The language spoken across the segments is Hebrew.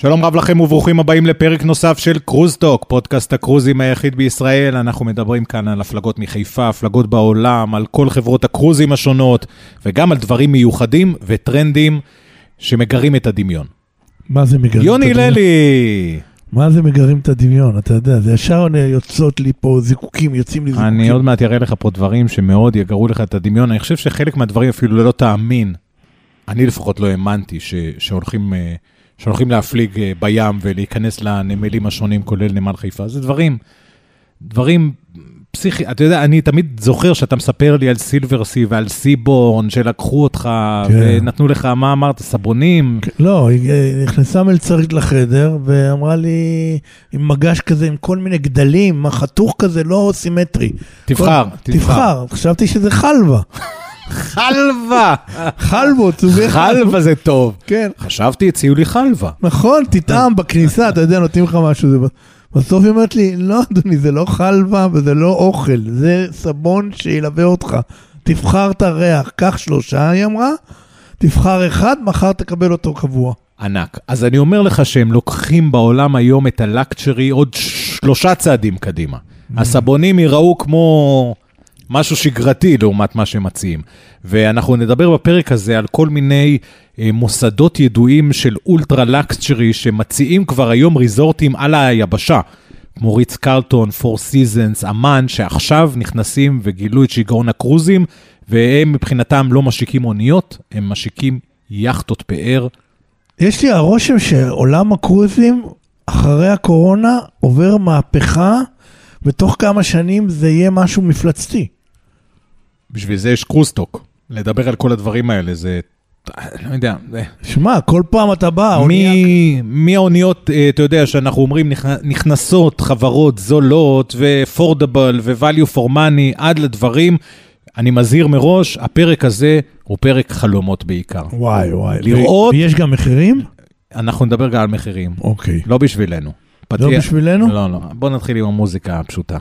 שלום רב לכם וברוכים הבאים לפרק נוסף של קרוזטוק, פודקאסט הקרוזים היחיד בישראל. אנחנו מדברים כאן על הפלגות מחיפה, הפלגות בעולם, על כל חברות הקרוזים השונות, וגם על דברים מיוחדים וטרנדים שמגרים את הדמיון. מה זה מגרים את יוני הדמיון? ללי! מה זה מגרים את הדמיון? אתה יודע, זה ישר יוצאות לי פה זיקוקים, יוצאים לי זיקוקים. אני עוד מעט אראה לך פה דברים שמאוד יגרו לך את הדמיון. אני חושב שחלק מהדברים אפילו לא תאמין. אני לפחות לא האמנתי ש- שהולכים, אה, שהולכים להפליג אה, בים ולהיכנס לנמלים השונים, כולל נמל חיפה. זה דברים, דברים פסיכי. אתה יודע, אני תמיד זוכר שאתה מספר לי על סילברסי ועל סיבורן, שלקחו אותך כן. ונתנו לך, מה אמרת, סבונים? לא, היא אה, נכנסה מלצרית לחדר ואמרה לי, עם מגש כזה, עם כל מיני גדלים, חתוך כזה, לא סימטרי. תבחר, כל- תבחר. חשבתי שזה חלבה. חלבה! חלבות, חלבה זה טוב. כן, חשבתי, הציעו לי חלבה. נכון, תטעם בכניסה, אתה יודע, נותנים לך משהו. בסוף היא אומרת לי, לא, אדוני, זה לא חלבה וזה לא אוכל, זה סבון שילווה אותך. תבחר את הריח, קח שלושה, היא אמרה, תבחר אחד, מחר תקבל אותו קבוע. ענק. אז אני אומר לך שהם לוקחים בעולם היום את הלקצ'רי עוד שלושה צעדים קדימה. הסבונים ייראו כמו משהו שגרתי לעומת מה שהם מציעים. ואנחנו נדבר בפרק הזה על כל מיני אה, מוסדות ידועים של אולטרה לקצ'רי שמציעים כבר היום ריזורטים על היבשה. כמו ריץ קרלטון, פור סיזנס, אמן, שעכשיו נכנסים וגילו את שיגעון הקרוזים, והם מבחינתם לא משיקים אוניות, הם משיקים יכטות פאר. יש לי הרושם שעולם הקרוזים, אחרי הקורונה, עובר מהפכה, ותוך כמה שנים זה יהיה משהו מפלצתי. בשביל זה יש קרוסטוק. לדבר על כל הדברים האלה, זה... לא יודע. שמע, כל פעם אתה בא, האונייה- מי- מהאוניות, אה, אתה יודע, שאנחנו אומרים, נכ- נכנסות חברות זולות ו-affordable ו-value for money, עד לדברים, אני מזהיר מראש, הפרק הזה הוא פרק חלומות בעיקר. וואי וואי. לראות- ויש גם מחירים? אנחנו נדבר גם על מחירים, אוקיי. לא בשבילנו. לא בשבילנו? לא, לא. בוא נתחיל עם המוזיקה הפשוטה.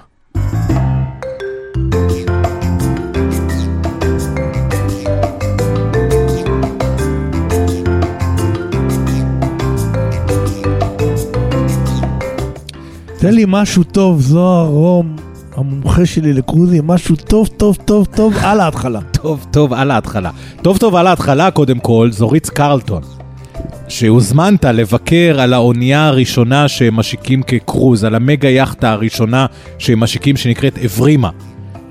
תן לי משהו טוב, זוהר רום, המומחה שלי לקרוזים, משהו טוב, טוב, טוב, טוב, על ההתחלה. טוב, טוב, על ההתחלה. טוב, טוב, על ההתחלה, קודם כל, זו ריץ קרלטון. שהוזמנת לבקר על האונייה הראשונה שהם משיקים כקרוז, על המגה יאכטה הראשונה שהם משיקים שנקראת אברימה,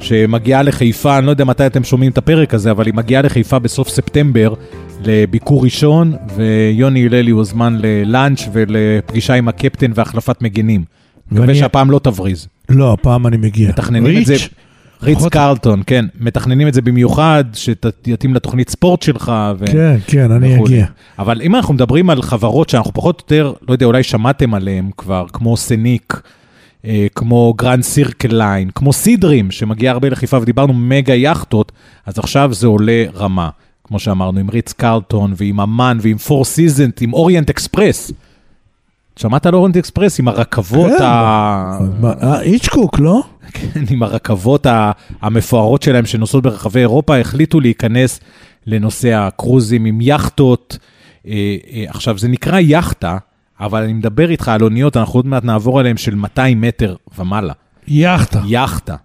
שמגיעה לחיפה, אני לא יודע מתי אתם שומעים את הפרק הזה, אבל היא מגיעה לחיפה בסוף ספטמבר לביקור ראשון, ויוני הללי הוזמן ללאנץ' ולפגישה עם הקפטן והחלפת מגינים. מקווה שהפעם לא תבריז. לא, הפעם אני מגיע. מתכננים את זה, ריץ'? ריץ קרלטון, כן, מתכננים את זה במיוחד, שתתאים לתוכנית ספורט שלך. ו... כן, כן, אני. אגיע. אבל אם אנחנו מדברים על חברות שאנחנו פחות או יותר, לא יודע, אולי שמעתם עליהן כבר, כמו סיניק, אה, כמו גרנד סירקל ליין, כמו סי דרים, שמגיע הרבה לחיפה, ודיברנו מגה יאכטות, אז עכשיו זה עולה רמה. כמו שאמרנו, עם ריץ קרלטון, ועם אמן, ועם פור סיזנס, עם אוריינט אקספרס. שמעת על אוריינט אקספרס עם הרכבות כן, ה... מה, אה, היצ'קוק, לא? כן, עם הרכבות המפוארות שלהם שנוסעות ברחבי אירופה, החליטו להיכנס לנושא הקרוזים עם יכטות. אה, אה, עכשיו, זה נקרא יכטה, אבל אני מדבר איתך על אוניות, אנחנו עוד מעט נעבור עליהן של 200 מטר ומעלה. יאכטה. יכטה,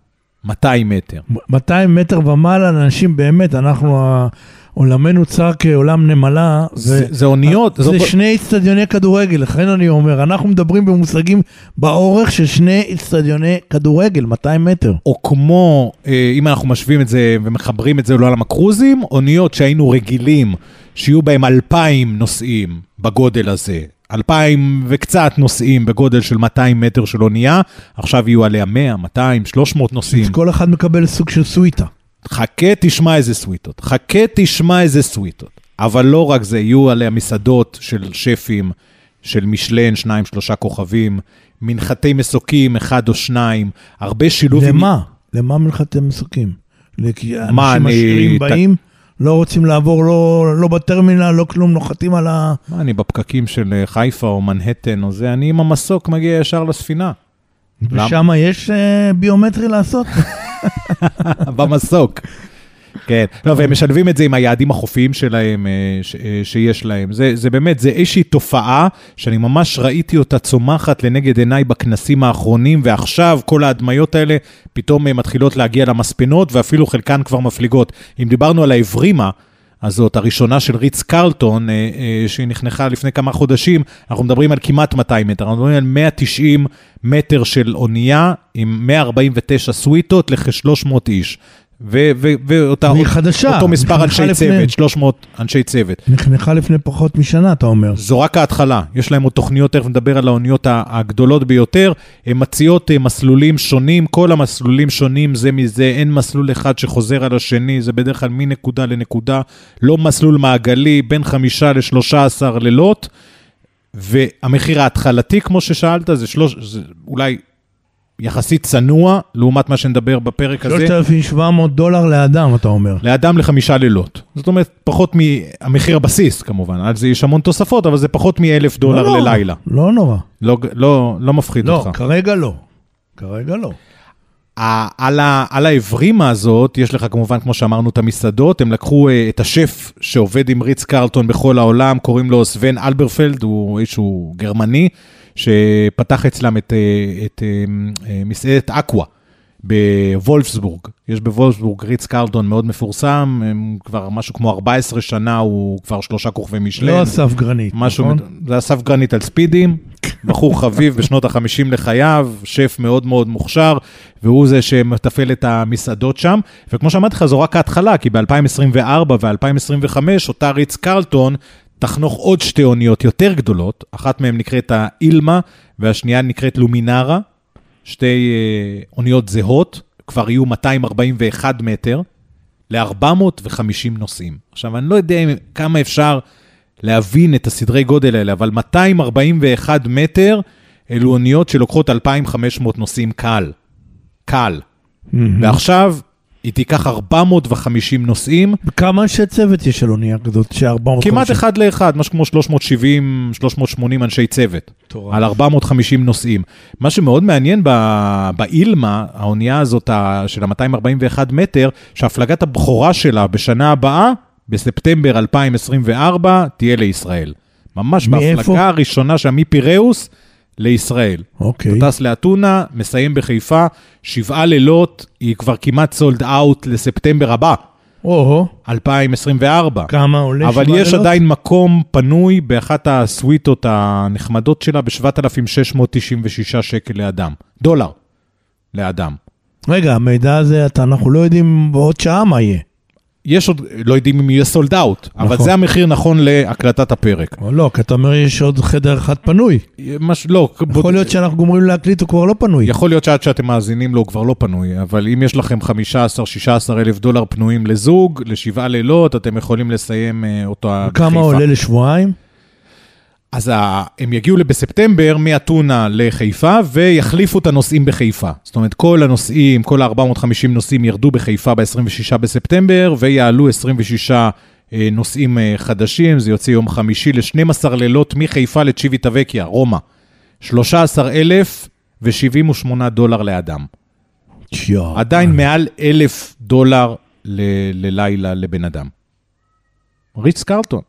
200 מטר. 200 מטר ומעלה, אנשים באמת, אנחנו, עולמנו צר כעולם נמלה. זה, זה אוניות, זה זאת- שני אצטדיוני כדורגל, לכן אני אומר, אנחנו מדברים במושגים באורך של שני אצטדיוני כדורגל, 200 מטר. או כמו, אה, אם אנחנו משווים את זה ומחברים את זה לעולם הקרוזים, אוניות שהיינו רגילים שיהיו בהם 2,000 נוסעים בגודל הזה, 2,000 וקצת נוסעים בגודל של 200 מטר של אונייה, עכשיו יהיו עליה 100, 200, 300 נוסעים. כל אחד מקבל סוג של סוויטה. חכה תשמע איזה סוויטות, חכה תשמע איזה סוויטות. אבל לא רק זה, יהיו עליה מסעדות של שפים, של משלן, שניים, שלושה כוכבים, מנחתי מסוקים, אחד או שניים, הרבה שילוב עם... למה? למה מנחתי מסוקים? כי מה, אנשים אני- עשירים ת- באים, לא רוצים לעבור לא, לא בטרמינל, לא כלום, נוחתים על ה... מה, אני בפקקים של אה, חיפה או מנהטן או זה, אני עם המסוק מגיע ישר לספינה. למה? ושם יש אה, ביומטרי לעשות. במסוק. כן, לא, והם משלבים את זה עם היעדים החופיים שלהם, אה, אה, שיש להם. זה, זה באמת, זה איזושהי תופעה שאני ממש ראיתי אותה צומחת לנגד עיניי בכנסים האחרונים, ועכשיו כל ההדמיות האלה פתאום אה, מתחילות להגיע למספנות, ואפילו חלקן כבר מפליגות. אם דיברנו על האברימה, הזאת, הראשונה של ריץ קרלטון, אה, אה, שהיא נחנכה לפני כמה חודשים, אנחנו מדברים על כמעט 200 מטר, אנחנו מדברים על 190 מטר של אונייה עם 149 סוויטות לכ-300 איש. ואותה, והיא חדשה, אותו מספר אנשי לפני- צוות, 300 אנשי צוות. נחנכה לפני פחות משנה, אתה אומר. זו רק ההתחלה, יש להם עוד תוכניות, תכף נדבר על האוניות הגדולות ביותר. הן מציעות אה, מסלולים שונים, כל המסלולים שונים זה מזה, אין מסלול אחד שחוזר על השני, זה בדרך כלל מנקודה לנקודה, לא מסלול מעגלי, בין חמישה לשלושה עשר לילות. והמחיר ההתחלתי, כמו ששאלת, זה, שלוש, זה אולי יחסית צנוע, לעומת מה שנדבר בפרק הזה. 3,700 דולר לאדם, אתה אומר. לאדם לחמישה לילות. זאת אומרת, פחות מהמחיר הבסיס כמובן, על זה יש המון תוספות, אבל זה פחות מאלף דולר לא נורא, ללילה. לא נורא. לא, לא, לא מפחיד לא, אותך. כרגע לא. כרגע לא. על, ה, על האברימה הזאת, יש לך כמובן, כמו שאמרנו, את המסעדות. הם לקחו אה, את השף שעובד עם ריץ קרלטון בכל העולם, קוראים לו סוון אלברפלד, הוא איזשהו גרמני, שפתח אצלם את, אה, את אה, אה, מסעדת אקווה. בוולפסבורג, יש בוולפסבורג ריץ קרלטון מאוד מפורסם, הם כבר משהו כמו 14 שנה, הוא כבר שלושה כוכבי משלן. לא אסף גרנית, משהו, נכון? זה אסף גרנית על ספידים, בחור חביב בשנות ה-50 לחייו, שף מאוד מאוד מוכשר, והוא זה שמתפעל את המסעדות שם. וכמו שאמרתי לך, זו רק ההתחלה, כי ב-2024 ו-2025, אותה ריץ קרלטון תחנוך עוד שתי אוניות יותר גדולות, אחת מהן נקראת האילמה, והשנייה נקראת לומינרה, שתי אה, אוניות זהות, כבר יהיו 241 מטר, ל-450 נוסעים. עכשיו, אני לא יודע כמה אפשר להבין את הסדרי גודל האלה, אבל 241 מטר אלו אוניות שלוקחות 2,500 נוסעים קל. קל. ועכשיו היא תיקח 450 נוסעים, כמה אנשי צוות יש על אונייה כזאת? ש-450? כמעט אחד לאחד, משהו כמו 370, 380 אנשי צוות. מטורף. על 450 נוסעים. מה שמאוד מעניין ב- באילמה, האונייה הזאת של ה-241 מטר, שהפלגת הבכורה שלה בשנה הבאה, בספטמבר 2024, תהיה לישראל. ממש מאיפה? בהפלגה הראשונה שם מפיראוס לישראל. אוקיי. אתה טס לאתונה, מסיים בחיפה, שבעה לילות, היא כבר כמעט סולד אאוט לספטמבר הבא, או-הו, 2024. כמה עולה אבל שבעה יש לילות? עדיין מקום פנוי באחת הסוויטות הנחמדות שלה ב-7,696 שקל לאדם. דולר לאדם. רגע, המידע הזה, אתה- אנחנו לא יודעים בעוד שעה מה יהיה. יש עוד, לא יודעים אם יהיה סולד אאוט, אבל נכון. זה המחיר נכון להקלטת הפרק. או לא, כי אתה אומר יש עוד חדר אחד פנוי. מש, לא, יכול להיות שאנחנו גומרים להקליט, הוא כבר לא פנוי. יכול להיות שעד שאתם מאזינים לו הוא כבר לא פנוי, אבל אם יש לכם 15-16 אלף דולר פנויים לזוג, לשבעה לילות, אתם יכולים לסיים אה, אותו. כמה עולה לשבועיים? אז הם יגיעו בספטמבר מאתונה לחיפה ויחליפו את הנוסעים בחיפה. זאת אומרת, כל הנוסעים, כל ה-450 נוסעים ירדו בחיפה ב-26 בספטמבר ויעלו 26 אה, נוסעים אה, חדשים, זה יוצא יום חמישי ל-12 לילות מחיפה לצ'יוויטה וקיה, רומא. 13,078 דולר לאדם. יואו. עדיין מעל אלף דולר ל- ללילה לבן אדם. ריץ קרלטון,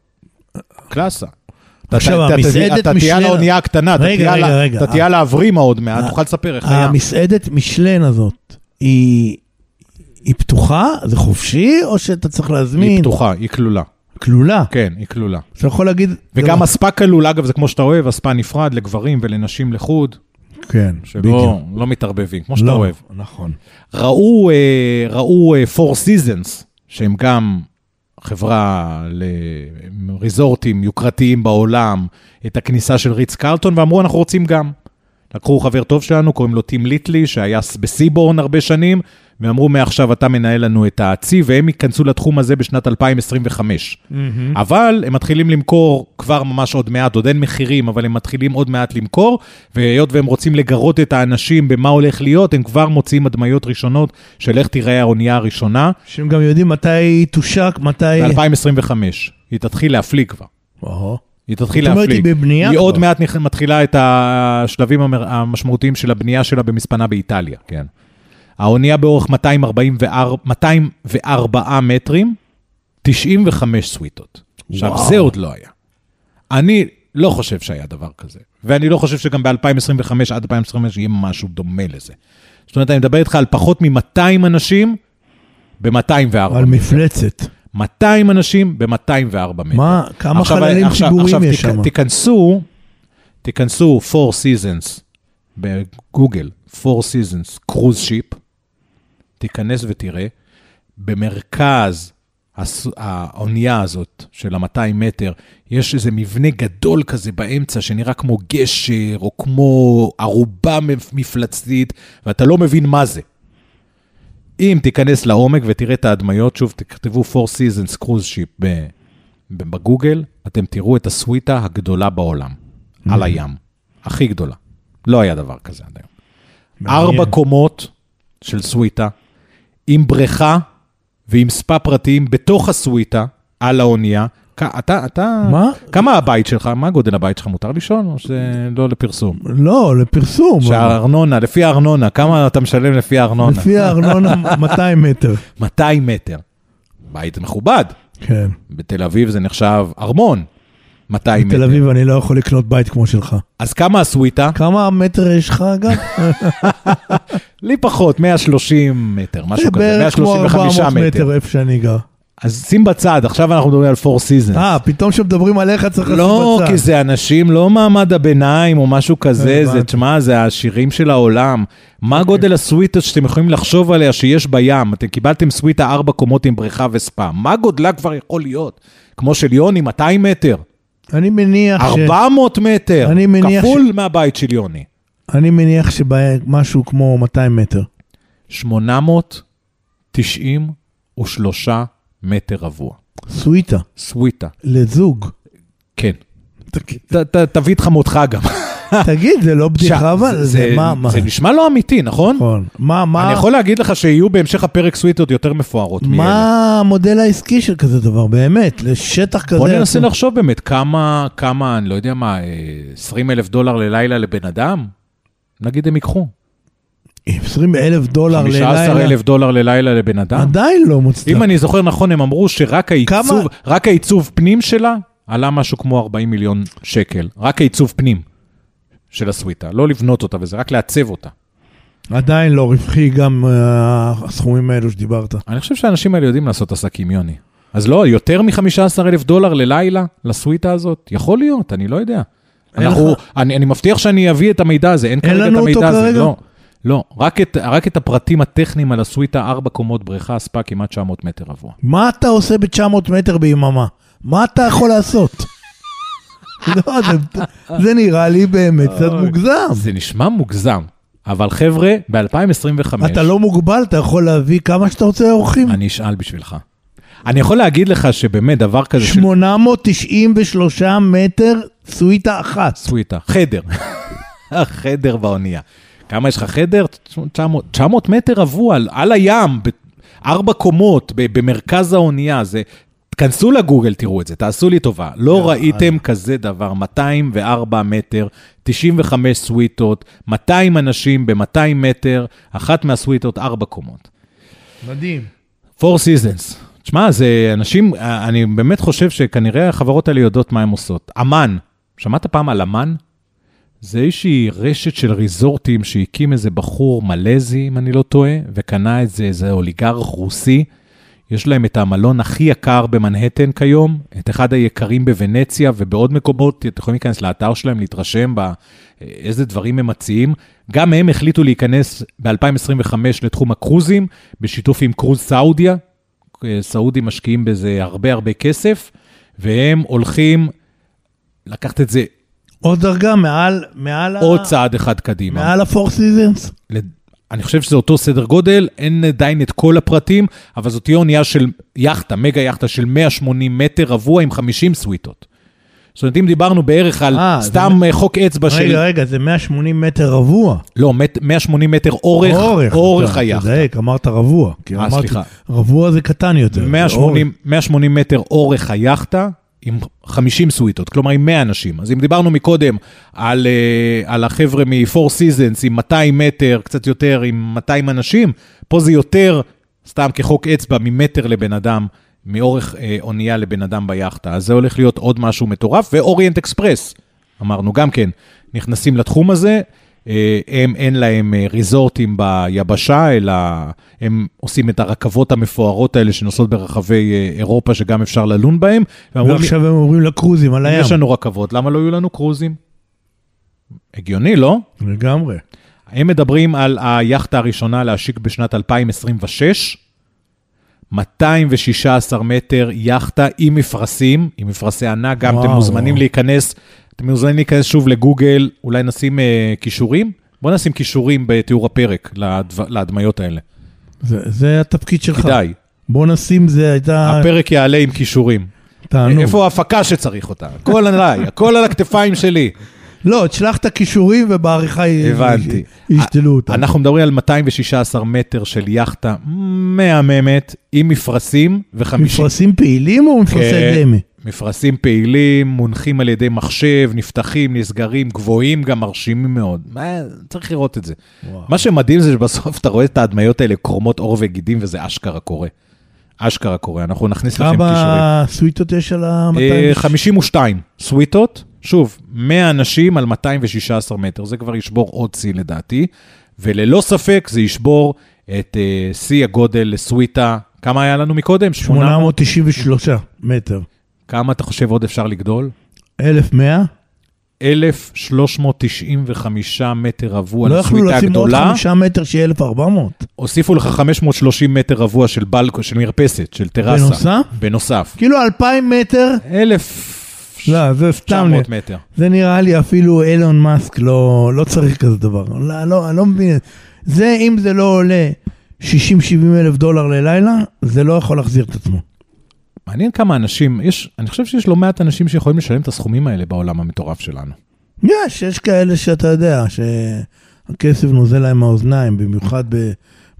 קלאסה. עכשיו, המסעדת אתה תהיה על האונייה הקטנה, אתה תהיה על האברימה עוד מעט, תוכל לספר איך היה. המסעדת משלן הזאת, היא היא פתוחה? זה חופשי, או שאתה צריך להזמין? היא פתוחה, היא כלולה. כלולה. כן, היא כלולה. אתה יכול להגיד... וגם זה- הספא כלול, אגב, זה כמו שאתה אוהב, הספא נפרד לגברים ולנשים לחוד, כן, שלא לא מתערבבים, כמו שאתה לא, אוהב. נכון. ראו, אה, ראו אה, Four Seasons, שהם גם חברה לריזורטים יוקרתיים בעולם, את הכניסה של ריץ קרלטון, ואמרו, אנחנו רוצים גם. לקחו חבר טוב שלנו, קוראים לו טים ליטלי, שהיה בסיבורן הרבה שנים, ואמרו, מעכשיו אתה מנהל לנו את הצי, והם ייכנסו לתחום הזה בשנת 2025. אבל הם מתחילים למכור כבר ממש עוד מעט, עוד אין מחירים, אבל הם מתחילים עוד מעט למכור, והיות והם רוצים לגרות את האנשים במה הולך להיות, הם כבר מוציאים הדמיות ראשונות של איך תיראה האונייה הראשונה, שהם גם יודעים מתי היא תושק, מתי... ב-2025. היא תתחיל להפליג כבר. או-הו. היא תתחיל זאת אומרת, להפליג. היא בבנייה היא עוד כבר. מעט נכ- מתחילה את השלבים המשמעותיים של הבנייה שלה במספנה באיטליה, כן. האונייה באורך 244, 204 מטרים, 95 סוויטות. עכשיו, וואו. זה עוד לא היה. אני לא חושב שהיה דבר כזה, ואני לא חושב שגם ב-2025 עד 2025 יהיה משהו דומה לזה. זאת אומרת, אני מדבר איתך על פחות מ-200 אנשים ב-204 על מפלצת. 200 אנשים ב-204 מטר. מה, כמה עכשיו- חללים עכשיו- ציבוריים עכשיו יש שם? תיכנסו, תיכנסו Four Seasons בגוגל, Four Seasons קרוז שיפ, תיכנס ותראה, במרכז הס- האונייה הזאת של ה-200 מטר, יש איזה מבנה גדול כזה באמצע שנראה כמו גשר או כמו ערובה מפ- מפלצתית, ואתה לא מבין מה זה. אם תיכנס לעומק ותראה את ההדמיות, שוב, תכתבו Four Seasons Cruise Ship בגוגל, אתם תראו את הסוויטה הגדולה בעולם, על הים, הכי גדולה. לא היה דבר כזה עד היום. ארבע קומות של סוויטה, עם בריכה ועם ספה פרטיים בתוך הסוויטה, על האונייה. אתה, אתה, מה? כמה הבית שלך, מה גודל הבית שלך, מותר לשאול או שזה לא לפרסום? לא, לפרסום. שהארנונה, לפי הארנונה, כמה אתה משלם לפי הארנונה? לפי הארנונה 200 מטר. 200 מטר. בית מכובד. כן. בתל אביב זה נחשב ארמון, 200 מטר. בתל אביב אני לא יכול לקנות בית כמו שלך. אז כמה הסוויטה? כמה מטר יש לך אגב? לי פחות, 130 מטר, משהו כזה, בערך כמו 135 400 מטר. מטר איפה שאני גר. אז שים בצד, עכשיו אנחנו מדברים על Four Seasons. אה, פתאום כשמדברים עליך צריך לשים לא, בצד. כי זה אנשים, לא מעמד הביניים או משהו כזה, זה. תשמע, זה העשירים של העולם. מה גודל הסוויטה שאתם יכולים לחשוב עליה שיש בים? אתם קיבלתם סוויטה ארבע קומות עם בריכה וספא. מה גודלה כבר יכול להיות? כמו של יוני, 200 מטר, אני מניח ש... 400 מטר, כפול מהבית של יוני. אני מניח שמשהו כמו 200 מטר. 893 מטר רבוע. סוויטה, סוויטה, לזוג. כן. ת- ת- תביא את חמותך גם. תגיד, זה לא בדיחה אבל? זה- זה מה? מה? זה נשמע לא אמיתי, נכון? נכון. מה, מה? אני יכול להגיד לך שיהיו בהמשך הפרק סוויטות יותר מפוארות מאלה. מה המודל העסקי של כזה דבר, באמת? לשטח כזה... בוא ננסה. לחשוב באמת כמה, כמה, אני לא יודע מה, אה, 20 אלף דולר ללילה לבן אדם? נגיד הם ייקחו. 20 אלף דולר 15 ללילה. אלף דולר ללילה לבן אדם. עדיין לא מוצדק. אם אני זוכר נכון, הם אמרו שרק העיצוב, רק העיצוב פנים שלה עלה משהו כמו 40 מיליון שקל. רק העיצוב פנים של הסוויטה. לא לבנות אותה וזה, רק לעצב אותה. עדיין לא רווחי גם אה, הסכומים האלו שדיברת. אני חושב שהאנשים האלה יודעים לעשות עסקים, יוני. אז לא, יותר מ-15 אלף דולר ללילה לסוויטה הזאת? יכול להיות, אני לא יודע. אנחנו, לך- אני, אני מבטיח שאני אביא את המידע הזה, אין, אין כרגע את המידע הזה. כרגע? לא, לא, רק את, רק את הפרטים הטכניים על הסוויטה, ארבע קומות, בריכה, ספא, כמעט 900 מטר רבוע. מה אתה עושה ב-900 מטר ביממה? מה אתה יכול לעשות? לא, זה, זה נראה לי באמת קצת מוגזם. זה נשמע מוגזם, אבל חבר'ה, ב-2025, אתה לא מוגבל, אתה יכול להביא כמה שאתה רוצה אורחים. אני אשאל בשבילך. אני יכול להגיד לך שבאמת דבר כזה של 893 מטר סוויטה אחת. סוויטה, חדר, החדר באונייה. כמה יש לך חדר? 900, 900 מטר רבוע, על, על הים, ארבע קומות, ב, במרכז האונייה. זה, תכנסו לגוגל, תראו את זה, תעשו לי טובה. לא ראיתם כזה דבר, 204 מטר, 95 סוויטות, 200 אנשים ב-200 מטר, אחת מהסוויטות, ארבע קומות. מדהים. Four Seasons. תשמע, זה אנשים, אני באמת חושב שכנראה החברות האלה יודעות מה הן עושות. אמן, שמעת פעם על אמן? זה איזושהי רשת של ריזורטים שהקים איזה בחור מלזי, אם אני לא טועה, וקנה את זה איזה אוליגרך רוסי. יש להם את המלון הכי יקר במנהטן כיום, את אחד היקרים בוונציה ובעוד מקומות, אתם יכולים להיכנס לאתר שלהם, להתרשם באיזה דברים הם מציעים. גם הם החליטו להיכנס ב-2025 לתחום הקרוזים, בשיתוף עם קרוז סעודיה. סעודים משקיעים בזה הרבה הרבה כסף, והם הולכים לקחת את זה עוד דרגה מעל, מעל, עוד ה... צעד אחד קדימה. מעל ה-Four Seasons. לד- אני חושב שזה אותו סדר גודל, אין עדיין את כל הפרטים, אבל זאת תהיה אונייה של יאכטה, מגה יאכטה של 180 מטר רבוע עם 50 סוויטות. זאת אומרת, אם דיברנו בערך על אה, זה סתם אה, חוק אצבע של... רגע, רגע, זה 180 מטר רבוע. לא, מט- 180 מטר אורך, אורך אתה- היאכטה. תדייק, אמרת רבוע. אה, סליחה. רבוע זה קטן יותר. זה 180, 180 מטר אורך היאכטה, עם 50 סוויטות, כלומר עם 100 אנשים. אז אם דיברנו מקודם על, אה, על החבר'ה מ-4 Seasons עם 200 מטר, קצת יותר, עם 200 אנשים, פה זה יותר, סתם כחוק אצבע, ממטר לבן אדם, מאורך אה, אונייה לבן אדם ביאכטה. אז זה הולך להיות עוד משהו מטורף, ואוריינט אקספרס, אמרנו גם כן, נכנסים לתחום הזה. אה, הם, אין להם אה, ריזורטים ביבשה, אלא הם עושים את הרכבות המפוארות האלה שנוסעות ברחבי אה, אירופה, שגם אפשר ללון בהם. ועכשיו הם עוברים לקרוזים על הים. יש לנו רכבות, למה לא יהיו לנו קרוזים? הגיוני, לא? לגמרי. הם מדברים על היאכטה הראשונה להשיק בשנת 2026, 216 מטר יאכטה עם מפרשים, עם מפרשי ענק, גם וואו, אתם מוזמנים. להיכנס אתם מוזמנים להיכנס שוב לגוגל, אולי נשים uh, כישורים? בוא נשים כישורים בתיאור הפרק להדמיות האלה. זה, זה התפקיד שלך. כדאי. בוא נשים, זה הייתה... הפרק יעלה עם כישורים. תענו. איפה ההפקה שצריך אותה? הכל עליי, הכל על הכתפיים שלי. לא, תשלח את הכישורים ובעריכה ישתלו אותם. אנחנו מדברים על 216 מטר של יאכטה מהממת, עם מפרשים ו-50... מפרשים פעילים או מפרשי כן, דמה? מפרשים פעילים, מונחים על ידי מחשב, נפתחים, נסגרים, גבוהים, גם מרשימים מאוד. מה, צריך לראות את זה. וואו. מה שמדהים זה שבסוף אתה רואה את ההדמיות האלה קרומות עור וגידים, וזה אשכרה קורה. אשכרה קורה, אנחנו נכניס לכם קישורים. כמה סוויטות יש על ה-200? 52 סוויטות, שוב, 100 אנשים על 216 מטר, זה כבר ישבור עוד שיא לדעתי, וללא ספק זה ישבור את uh, שיא הגודל לסוויטה, כמה היה לנו מקודם? 893 מטר. כמה אתה חושב עוד אפשר לגדול? 1,100. 1,395 מטר רבוע לא לסוויטה הגדולה. לא יכלו לשים עוד 5 מטר שיהיה 1,400. הוסיפו לך 530 מטר רבוע של בלקו, של מרפסת, של טרסה. בנוסף? בנוסף. כאילו 2,000 מטר? 1,000... לא, זה סתם. 900 מטר. זה נראה לי אפילו אילון מאסק לא, לא צריך כזה דבר. לא, לא, אני לא מבין. זה, אם זה לא עולה 60-70 אלף דולר ללילה, זה לא יכול להחזיר את עצמו. מעניין כמה אנשים, יש, אני חושב שיש לא מעט אנשים שיכולים לשלם את הסכומים האלה בעולם המטורף שלנו. יש, יש כאלה שאתה יודע, שהכסף נוזל להם מהאוזניים, במיוחד ב,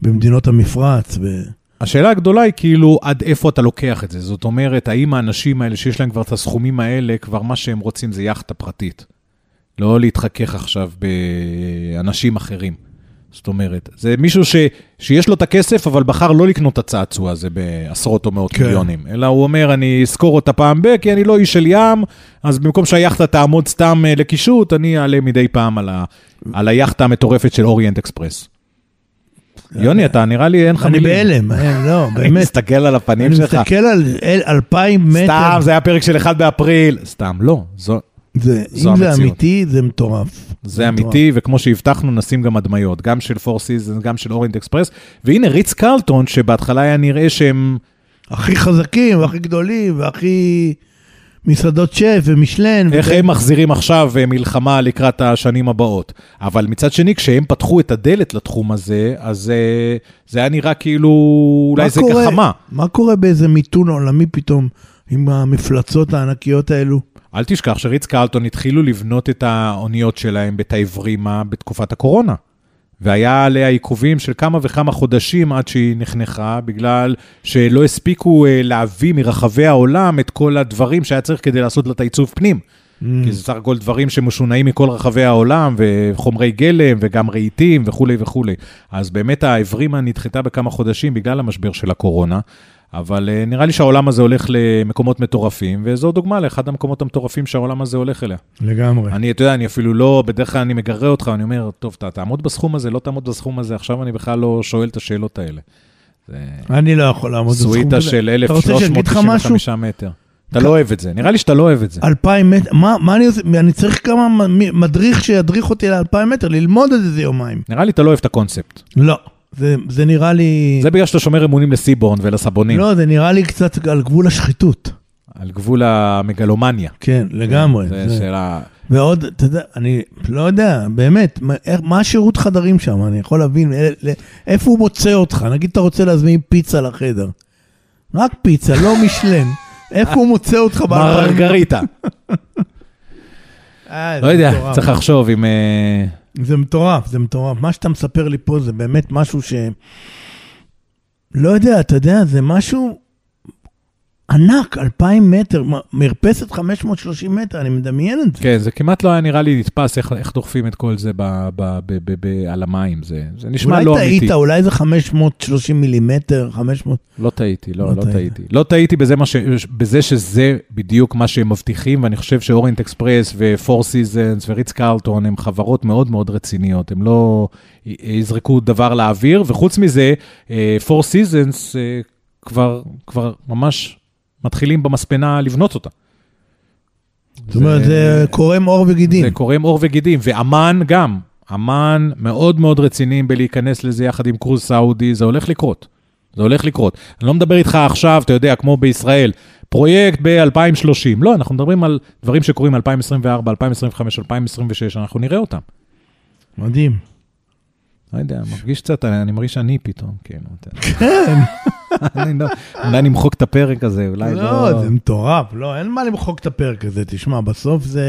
במדינות המפרץ. ב... השאלה הגדולה היא כאילו, עד איפה אתה לוקח את זה? זאת אומרת, האם האנשים האלה שיש להם כבר את הסכומים האלה, כבר מה שהם רוצים זה יאכטה פרטית. לא להתחכך עכשיו באנשים אחרים. זאת אומרת, זה מישהו ש, שיש לו את הכסף, אבל בחר לא לקנות את הצעצוע הזה בעשרות או מאות כן. מיליונים, אלא הוא אומר, אני אזכור אותה פעם ב, כי אני לא איש של ים, אז במקום שהיאכטה תעמוד סתם אה, לקישוט, אני אעלה מדי פעם על, ה, על היאכטה המטורפת של אוריינט אקספרס. יוני, אתה נראה לי אין לך מילים. אני בהלם, אה, לא, באמת. אני מסתכל על הפנים שלך. אני מסתכל על אלפיים מטר. סתם, זה היה פרק של 1 באפריל. סתם, לא, זו... זו אם המציאות. זה אמיתי, זה מטורף. זה, אמיתי. וכמו שהבטחנו, נשים גם הדמיות, גם של פור סיזן, גם של אורינט אקספרס, והנה ריץ קרלטון, שבהתחלה היה נראה שהם... הכי חזקים, והכי גדולים, והכי מסעדות שף ומשלן. איך וזה... הם מחזירים עכשיו אה, מלחמה לקראת השנים הבאות. אבל מצד שני, כשהם פתחו את הדלת לתחום הזה, אז אה, זה היה נראה כאילו, אולי זה קורה, גחמה. מה קורה באיזה מיתון עולמי פתאום, עם המפלצות הענקיות האלו? אל תשכח שריץ קרלטון התחילו לבנות את האוניות שלהם בתאיברימה בתקופת הקורונה. והיה עליה עיכובים של כמה וכמה חודשים עד שהיא נחנכה, בגלל שלא הספיקו אה, להביא מרחבי העולם את כל הדברים שהיה צריך כדי לעשות לה את העיצוב פנים. Mm. כי זה סך הכל דברים שמשונעים מכל רחבי העולם, וחומרי גלם, וגם רהיטים וכולי וכולי. אז באמת העברימה נדחתה בכמה חודשים בגלל המשבר של הקורונה. אבל uh, נראה לי שהעולם הזה הולך למקומות מטורפים, וזו דוגמה לאחד המקומות המטורפים שהעולם הזה הולך אליה. לגמרי. אני, אתה יודע, אני אפילו לא, בדרך כלל אני מגרה אותך, אני אומר, טוב, אתה תעמוד בסכום הזה, לא תעמוד בסכום הזה, עכשיו אני בכלל לא שואל את השאלות האלה. אני לא יכול לעמוד בסכום הזה. סוויטה של 1,395 מטר. אתה לא אוהב את זה, נראה לי שאתה לא אוהב את זה. 2,000 מטר, מה, מה אני עושה? אני צריך כמה מדריך שידריך אותי ל-2,000 מטר, ללמוד את זה יומיים. נראה לי אתה לא אוהב את הקונספט. לא. זה, זה נראה לי... זה בגלל שאתה שומר אמונים לסיבורן ולסבונים. לא, זה נראה לי קצת על גבול השחיתות. על גבול המגלומניה. כן, לגמרי. זה, זה שאלה... ועוד, אתה יודע, אני לא יודע, באמת, מה, מה השירות חדרים שם? אני יכול להבין, איפה הוא מוצא אותך? נגיד אתה רוצה להזמין פיצה לחדר. רק פיצה, לא משלן. איפה הוא מוצא אותך? מרגריטה. אה, לא יודע, צריך לחשוב אם... זה מטורף, זה מטורף. מה שאתה מספר לי פה זה באמת משהו ש... לא יודע, אתה יודע, זה משהו... ענק, 2,000 מטר, מרפסת 530 מטר, אני מדמיין את זה. כן, זה כמעט לא היה נראה לי נתפס איך, איך דוחפים את כל זה ב, ב, ב, ב, ב, על המים, זה, זה נשמע אולי לא טעית, אמיתי. אולי זה 530 מילימטר, 500... לא טעיתי, לא, לא לא, טעית. טעיתי. לא טעיתי בזה, ש... בזה שזה בדיוק מה שהם מבטיחים, ואני חושב שאורנט אקספרס ו-Four Seasons וריץ קרלטון הם חברות מאוד מאוד רציניות, הם לא יזרקו דבר לאוויר, וחוץ מזה, אה, Four Seasons אה, כבר, כבר ממש מתחילים במספנה לבנות אותה. זאת אומרת, זה קורם עור וגידים. זה קורם עור וגידים, ואמן גם. אמן מאוד מאוד רציניים בלהיכנס לזה יחד עם קרוז סעודי, זה הולך לקרות. זה הולך לקרות. אני לא מדבר איתך עכשיו, אתה יודע, כמו בישראל, פרויקט ב-2030. לא, אנחנו מדברים על דברים שקורים 2024, 2025, 2026, אנחנו נראה אותם. מדהים. לא יודע, מרגיש קצת, אני מרגיש אני פתאום, כאילו. כן. לא- אולי נמחוק את הפרק הזה, אולי לא, לא... זה מטורף. לא, אין מה למחוק את הפרק הזה. תשמע, בסוף זה...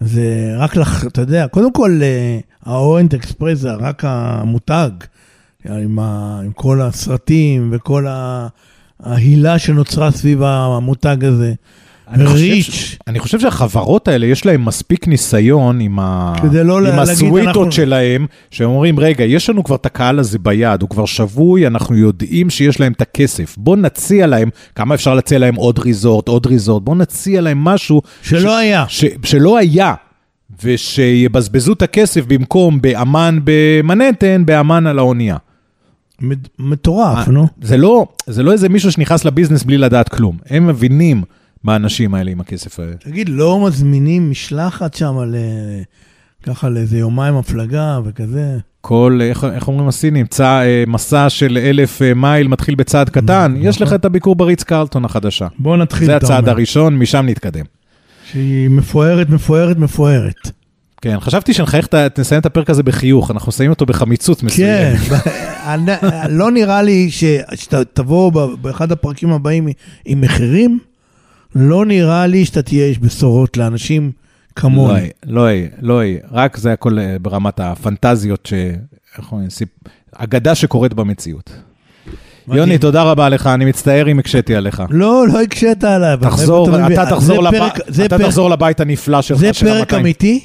זה רק לך, אתה יודע, קודם כל, אה, האורנט אקספרס זה רק המותג, עם, ה, עם כל הסרטים וכל ההילה שנוצרה סביב המותג הזה. ריץ'. ש- אני חושב שהחברות האלה, יש להן מספיק ניסיון עם, ה... לא עם הסוויטות אנחנו- שלהם, שהם אומרים, רגע, יש לנו כבר את הקהל הזה ביד, הוא כבר שבוי, אנחנו יודעים שיש להם את הכסף. בוא נציע להם, כמה אפשר להציע להם עוד ריזורט, עוד ריזורט, בוא נציע להם משהו שלא היה. ש... שלא היה, ושיבזבזו את הכסף במקום באמן במנהטן, באמן על האונייה. מטורף, אה, נו. זה לא, זה לא איזה מישהו שנכנס לביזנס בלי לדעת כלום. הם מבינים מה האנשים האלה עם הכסף הזה. תגיד, לא מזמינים משלחת שם ל... ככה לאיזה יומיים הפלגה וכזה? כל, איך, איך אומרים הסינים, צע, אה, מסע של אלף אה, מייל מתחיל בצעד קטן, נכון. יש לך את הביקור בריץ קרלטון החדשה. בוא נתחיל, זה אתה הצעד אומר. הראשון, משם נתקדם. שהיא מפוארת, מפוארת, מפוארת. כן, חשבתי שנחייך, נסיים את הפרק הזה בחיוך, אנחנו נסיים אותו בחמיצות כן, מסוימת. אני- לא נראה לי ש- שאתה תבוא ב- באחד הפרקים הבאים עם מחירים, לא נראה לי שאתה תהיה איש בשורות לאנשים לא כמוני. יהיה, לא יהיה, לא רק זה הכל אה, ברמת הפנטזיות, ש... איך אומרים, סיפ- אגדה שקורית במציאות. מדהים. יוני, תודה רבה לך, אני מצטער אם הקשיתי עליך. לא, לא הקשית עליי. תחזור, מבין? אתה תחזור זה לב- פרק- זה אתה פרק- תחזור לבית הנפלא שלך. זה של פרק ה-200. אמיתי?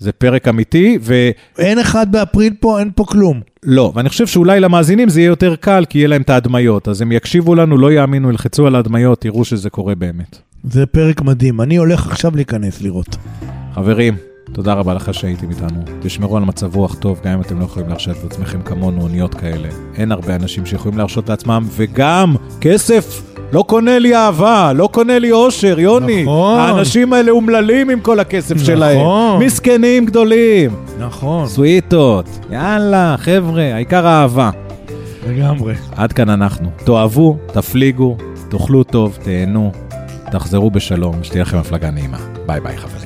זה פרק אמיתי, ו... אין אחד באפריל פה, אין פה כלום. לא, ואני חושב שאולי למאזינים זה יהיה יותר קל, כי יהיה להם את ההדמיות. אז הם יקשיבו לנו, לא יאמינו, ילחצו על ההדמיות, יראו שזה קורה באמת. זה פרק מדהים. אני הולך עכשיו להיכנס לראות. חברים, תודה רבה לך שהייתם איתנו. תשמרו על מצב רוח טוב, גם אם אתם לא יכולים להרשות לעצמכם כמונו אוניות כאלה. אין הרבה אנשים שיכולים להרשות לעצמם, וגם כסף לא קונה לי אהבה, לא קונה לי אושר, יוני. נכון. האנשים האלה אומללים עם כל הכסף נכון. שלהם. מסכנים גדולים. נכון. סוויטות. יאללה, חבר'ה, העיקר האהבה. לגמרי. עד כאן אנחנו. תאהבו, תפליגו, תאכלו טוב, תהנו, תחזרו בשלום, שתהיה לכם הפלגה נעימה. ביי ביי חברים.